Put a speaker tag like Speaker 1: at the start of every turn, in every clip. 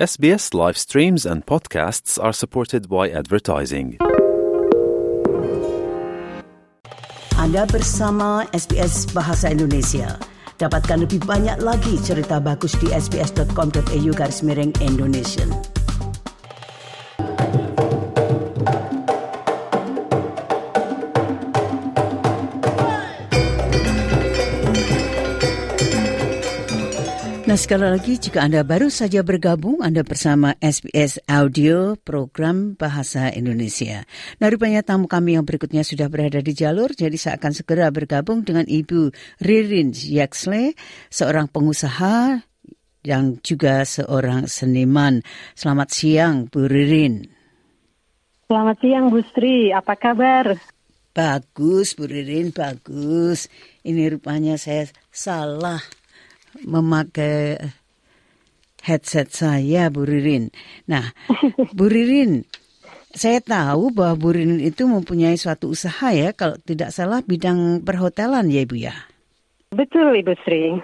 Speaker 1: SBS live streams and podcasts are supported by advertising.
Speaker 2: Anda bersama SBS Bahasa Indonesia. Dapatkan lebih banyak lagi cerita bagus di sbs.com.au garis miring Indonesia. Nah sekali lagi jika Anda baru saja bergabung Anda bersama SBS Audio program Bahasa Indonesia. Nah rupanya tamu kami yang berikutnya sudah berada di jalur jadi saya akan segera bergabung dengan Ibu Ririn Yaxle seorang pengusaha yang juga seorang seniman. Selamat siang Bu Ririn.
Speaker 3: Selamat siang Bu Sri, apa kabar?
Speaker 2: Bagus Bu Ririn, bagus. Ini rupanya saya salah memakai headset saya, Bu Ririn. Nah, Bu Ririn, saya tahu bahwa Bu Ririn itu mempunyai suatu usaha ya, kalau tidak salah bidang perhotelan ya Ibu ya?
Speaker 3: Betul Ibu Sri.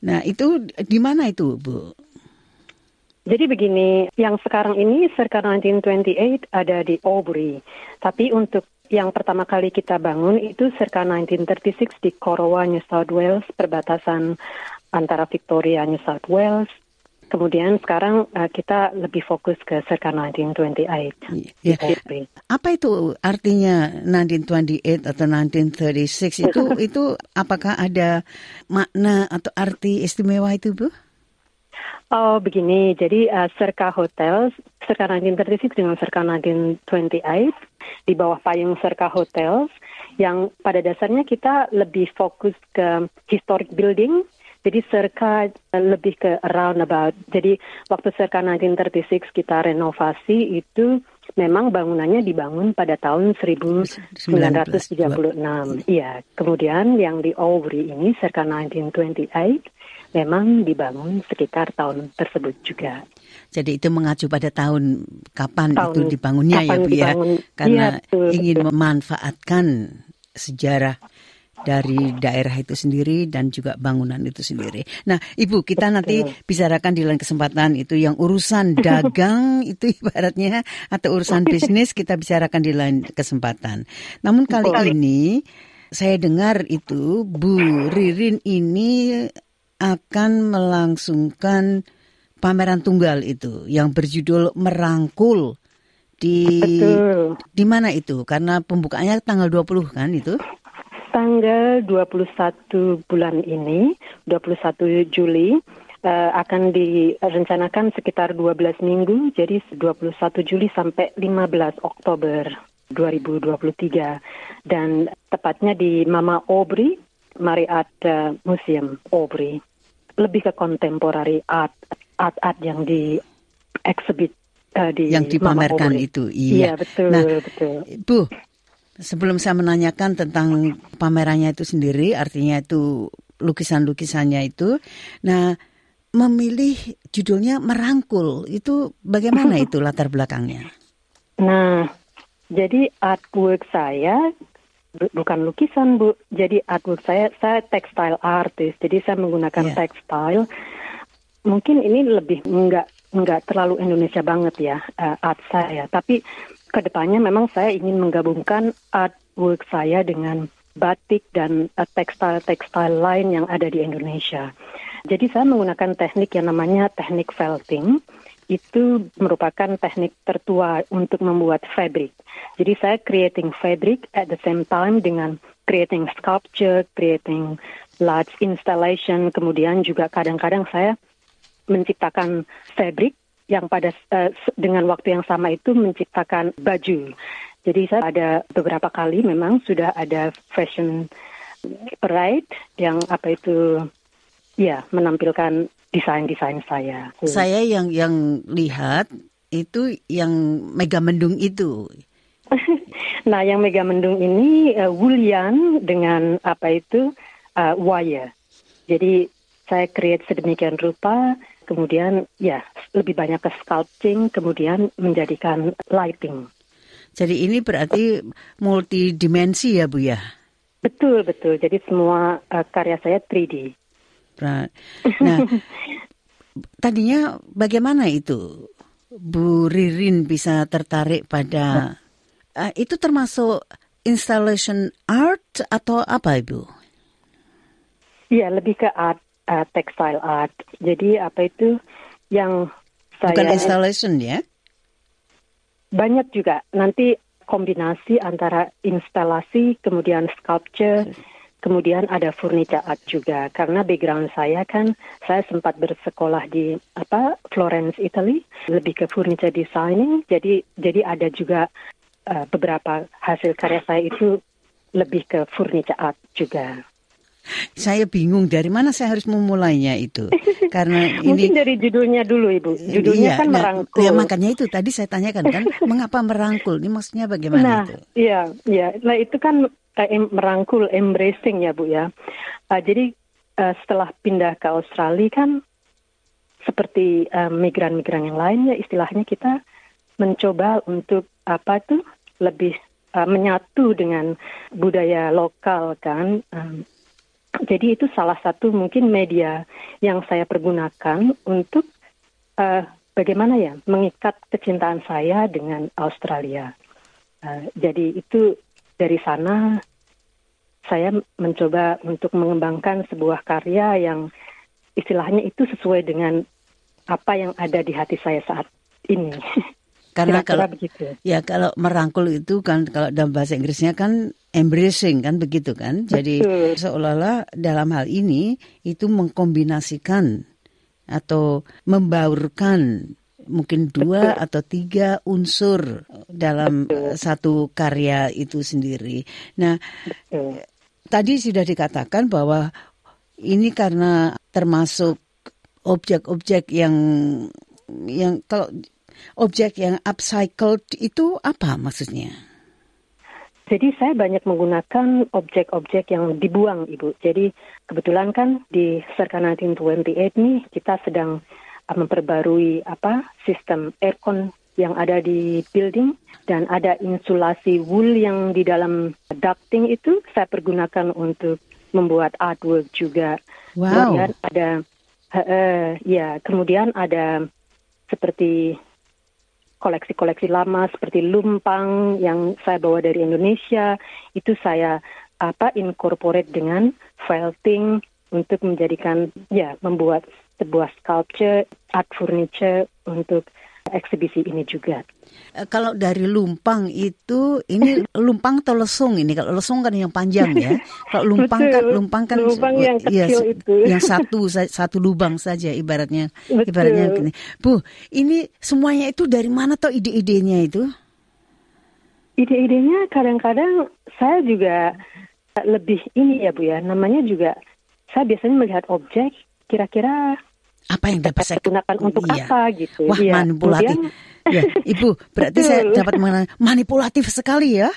Speaker 2: Nah, itu di mana itu Bu?
Speaker 3: Jadi begini, yang sekarang ini Serka 1928 ada di Aubrey. Tapi untuk yang pertama kali kita bangun itu Serka 1936 di Korowa, New South Wales, perbatasan antara Victoria, New South Wales. Kemudian sekarang uh, kita lebih fokus ke Serka 1928.
Speaker 2: Ya. Apa itu artinya 1928 atau 1936 itu itu apakah ada makna atau arti istimewa itu Bu?
Speaker 3: Oh begini, jadi uh, Serka Hotel, Serka 1936 dengan Serka 1928 di bawah payung Serka Hotels yang pada dasarnya kita lebih fokus ke historic building jadi Serka lebih ke around about. Jadi waktu Serka 1936 kita renovasi itu memang bangunannya dibangun pada tahun 1936. Iya. Kemudian yang di Aubrey ini Serka 1928 memang dibangun sekitar tahun tersebut juga.
Speaker 2: Jadi itu mengacu pada tahun kapan tahun, itu dibangunnya ya Bu ya, karena ya, betul, ingin betul. memanfaatkan sejarah dari daerah itu sendiri dan juga bangunan itu sendiri. Nah, Ibu, kita nanti bicarakan di lain kesempatan itu yang urusan dagang itu ibaratnya atau urusan bisnis kita bicarakan di lain kesempatan. Namun kali ini saya dengar itu Bu Ririn ini akan melangsungkan pameran tunggal itu yang berjudul Merangkul di di mana itu? Karena pembukaannya tanggal 20 kan itu?
Speaker 3: tanggal 21 bulan ini, 21 Juli, uh, akan direncanakan sekitar 12 minggu, jadi 21 Juli sampai 15 Oktober 2023. Dan tepatnya di Mama Aubrey, Art uh, Museum Aubrey. Lebih ke contemporary art, art-art yang di exhibit uh, di
Speaker 2: yang dipamerkan itu. Iya,
Speaker 3: iya betul,
Speaker 2: nah,
Speaker 3: betul.
Speaker 2: Bu, Sebelum saya menanyakan tentang pamerannya itu sendiri, artinya itu lukisan-lukisannya itu. Nah, memilih judulnya merangkul itu bagaimana itu latar belakangnya?
Speaker 3: Nah, jadi artwork saya bukan lukisan bu, jadi artwork saya saya textile artist, jadi saya menggunakan yeah. textile. Mungkin ini lebih enggak enggak terlalu Indonesia banget ya uh, art saya, tapi ke depannya memang saya ingin menggabungkan artwork saya dengan batik dan uh, tekstil-tekstil lain yang ada di Indonesia. Jadi saya menggunakan teknik yang namanya teknik felting. Itu merupakan teknik tertua untuk membuat fabric. Jadi saya creating fabric at the same time dengan creating sculpture, creating large installation, kemudian juga kadang-kadang saya menciptakan fabric yang pada uh, dengan waktu yang sama itu menciptakan baju. Jadi saya ada beberapa kali memang sudah ada fashion parade yang apa itu ya menampilkan desain-desain saya.
Speaker 2: Saya yang yang lihat itu yang mega mendung itu.
Speaker 3: nah, yang mega mendung ini uh, wulian dengan apa itu uh, wire. Jadi saya create sedemikian rupa kemudian ya lebih banyak ke sculpting, kemudian menjadikan lighting.
Speaker 2: Jadi ini berarti multidimensi ya Bu ya?
Speaker 3: Betul, betul. Jadi semua uh, karya saya 3D.
Speaker 2: Nah, tadinya bagaimana itu Bu Ririn bisa tertarik pada uh, itu termasuk installation art atau apa Ibu?
Speaker 3: Iya, lebih ke art, uh, textile art. Jadi apa itu yang saya...
Speaker 2: Bukan installation ya?
Speaker 3: Banyak juga. Nanti kombinasi antara instalasi, kemudian sculpture, kemudian ada furniture art juga. Karena background saya kan, saya sempat bersekolah di apa Florence, Italy, lebih ke furniture designing. Jadi jadi ada juga uh, beberapa hasil karya saya itu lebih ke furniture art juga.
Speaker 2: Saya bingung dari mana saya harus memulainya itu. Karena
Speaker 3: ini Mungkin dari judulnya dulu Ibu. Judulnya iya, kan nah, merangkul.
Speaker 2: Ya makanya itu tadi saya tanyakan kan, mengapa merangkul? Ini maksudnya bagaimana
Speaker 3: nah,
Speaker 2: itu?
Speaker 3: Iya, iya. Nah, itu kan uh, merangkul embracing ya Bu ya. Uh, jadi uh, setelah pindah ke Australia kan seperti migran-migran uh, yang lainnya istilahnya kita mencoba untuk apa tuh lebih uh, menyatu dengan budaya lokal kan. Um, jadi itu salah satu mungkin media yang saya pergunakan untuk uh, bagaimana ya mengikat kecintaan saya dengan Australia. Uh, jadi itu dari sana saya mencoba untuk mengembangkan sebuah karya yang istilahnya itu sesuai dengan apa yang ada di hati saya saat ini.
Speaker 2: Karena Kira -kira kalau begitu. ya kalau merangkul itu kan kalau dalam bahasa Inggrisnya kan embracing kan begitu kan. Betul. Jadi seolah-olah dalam hal ini itu mengkombinasikan atau membaurkan mungkin dua Betul. atau tiga unsur dalam Betul. satu karya itu sendiri. Nah, Betul. tadi sudah dikatakan bahwa ini karena termasuk objek-objek yang yang kalau objek yang upcycled itu apa maksudnya?
Speaker 3: Jadi saya banyak menggunakan objek-objek yang dibuang, Ibu. Jadi kebetulan kan di Circa 1928 nih kita sedang uh, memperbarui apa sistem aircon yang ada di building dan ada insulasi wool yang di dalam ducting itu saya pergunakan untuk membuat artwork juga.
Speaker 2: Wow.
Speaker 3: Kemudian ada uh, uh, ya, kemudian ada seperti koleksi-koleksi lama seperti lumpang yang saya bawa dari Indonesia itu saya apa incorporate dengan felting untuk menjadikan ya membuat sebuah sculpture art furniture untuk eksibisi ini juga.
Speaker 2: Eh, kalau dari lumpang itu ini lumpang atau lesung ini? Kalau lesung kan yang panjang ya. Kalau lumpang kan lumpang kan
Speaker 3: lumpang yang
Speaker 2: ya,
Speaker 3: kecil ya, itu.
Speaker 2: Yang satu satu lubang saja ibaratnya. Betul. Ibaratnya gini. Bu, ini semuanya itu dari mana tuh ide-idenya itu?
Speaker 3: Ide-idenya kadang-kadang saya juga lebih ini ya Bu ya. Namanya juga saya biasanya melihat objek kira-kira
Speaker 2: apa yang dapat saya
Speaker 3: gunakan untuk iya. apa gitu.
Speaker 2: Wah, iya. manipulatif. Kemudian, ya, Ibu, berarti betul. saya dapat manipulatif sekali ya.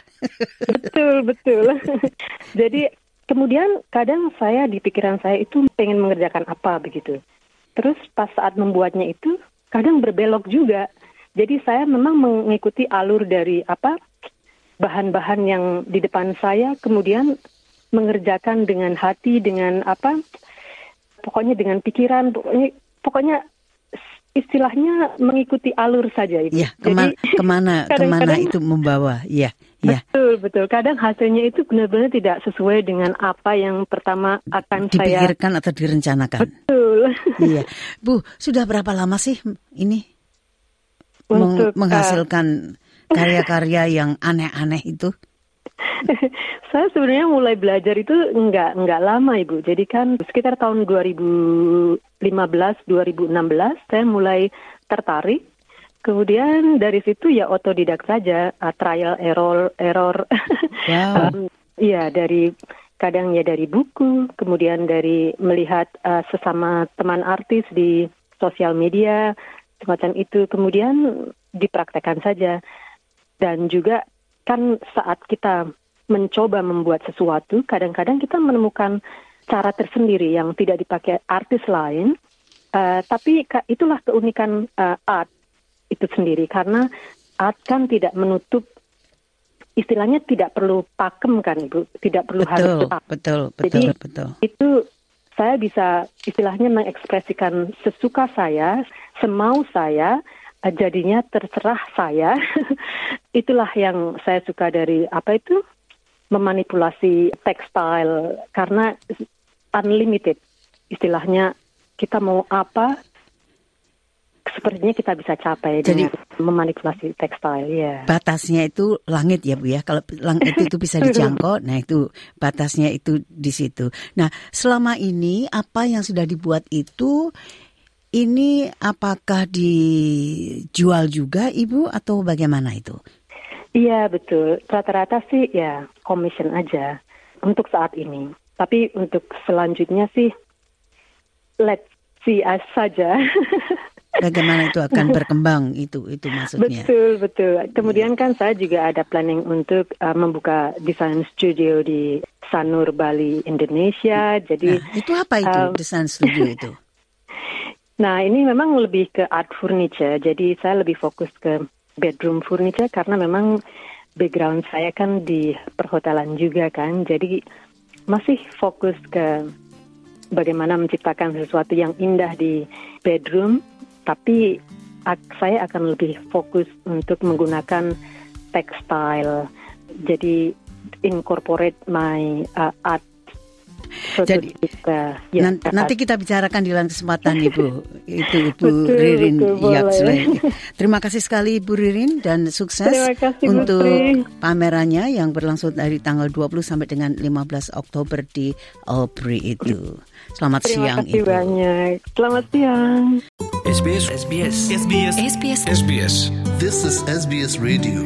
Speaker 3: betul, betul. Jadi kemudian kadang saya di pikiran saya itu pengen mengerjakan apa begitu. Terus pas saat membuatnya itu kadang berbelok juga. Jadi saya memang mengikuti alur dari apa bahan-bahan yang di depan saya, kemudian mengerjakan dengan hati, dengan apa, pokoknya dengan pikiran, pokoknya pokoknya istilahnya mengikuti alur saja
Speaker 2: ibu. Ya, kema Jadi, ke mana kadang -kadang, ke mana itu membawa, ya. Ya.
Speaker 3: Betul, betul. Kadang hasilnya itu benar-benar tidak sesuai dengan apa yang pertama akan
Speaker 2: Dipikirkan saya... Dipikirkan atau direncanakan.
Speaker 3: Betul.
Speaker 2: Iya. Bu, sudah berapa lama sih ini Untuk, menghasilkan karya-karya yang aneh-aneh itu?
Speaker 3: saya sebenarnya mulai belajar itu enggak enggak lama ibu. Jadi kan sekitar tahun 2015 2016 saya mulai tertarik. Kemudian dari situ ya otodidak saja, uh, trial error error.
Speaker 2: Wow. um,
Speaker 3: iya dari kadang ya dari buku, kemudian dari melihat uh, sesama teman artis di sosial media semacam itu, kemudian dipraktekkan saja. Dan juga kan saat kita mencoba membuat sesuatu, kadang-kadang kita menemukan cara tersendiri yang tidak dipakai artis lain. Uh, tapi itulah keunikan uh, art itu sendiri karena art kan tidak menutup istilahnya tidak perlu pakem kan ibu, tidak perlu
Speaker 2: betul,
Speaker 3: harus
Speaker 2: betul, betul,
Speaker 3: Jadi
Speaker 2: betul.
Speaker 3: itu saya bisa istilahnya mengekspresikan sesuka saya, semau saya, eh, jadinya terserah saya. Itulah yang saya suka dari apa itu memanipulasi tekstil karena unlimited istilahnya kita mau apa sepertinya kita bisa capai Jadi, dengan memanipulasi tekstil ya.
Speaker 2: Batasnya itu langit ya Bu ya. Kalau langit itu bisa dijangkau, nah itu batasnya itu di situ. Nah, selama ini apa yang sudah dibuat itu ini apakah dijual juga Ibu atau bagaimana itu?
Speaker 3: Iya, betul. Rata-rata sih ya commission aja untuk saat ini. Tapi untuk selanjutnya sih let's see as saja.
Speaker 2: Bagaimana itu akan berkembang itu itu maksudnya.
Speaker 3: Betul betul. Kemudian kan saya juga ada planning untuk uh, membuka desain studio di Sanur Bali Indonesia. Jadi
Speaker 2: nah, itu apa itu um, desain studio itu?
Speaker 3: nah ini memang lebih ke art furniture. Jadi saya lebih fokus ke bedroom furniture karena memang background saya kan di perhotelan juga kan. Jadi masih fokus ke bagaimana menciptakan sesuatu yang indah di bedroom tapi saya akan lebih fokus untuk menggunakan tekstil. Jadi incorporate my uh, art
Speaker 2: jadi kita, ya, nanti, nanti kita bicarakan di lain kesempatan Ibu. Itu Ibu betul, Ririn Yapsle. Terima kasih sekali Ibu Ririn dan sukses kasih, untuk Putri. pamerannya yang berlangsung dari tanggal 20 sampai dengan 15 Oktober di Albury itu. Selamat
Speaker 3: Terima
Speaker 2: siang
Speaker 3: kasih
Speaker 2: Ibu.
Speaker 3: banyak. Selamat siang.
Speaker 4: SBS SBS SBS SBS SBS
Speaker 5: This is SBS Radio.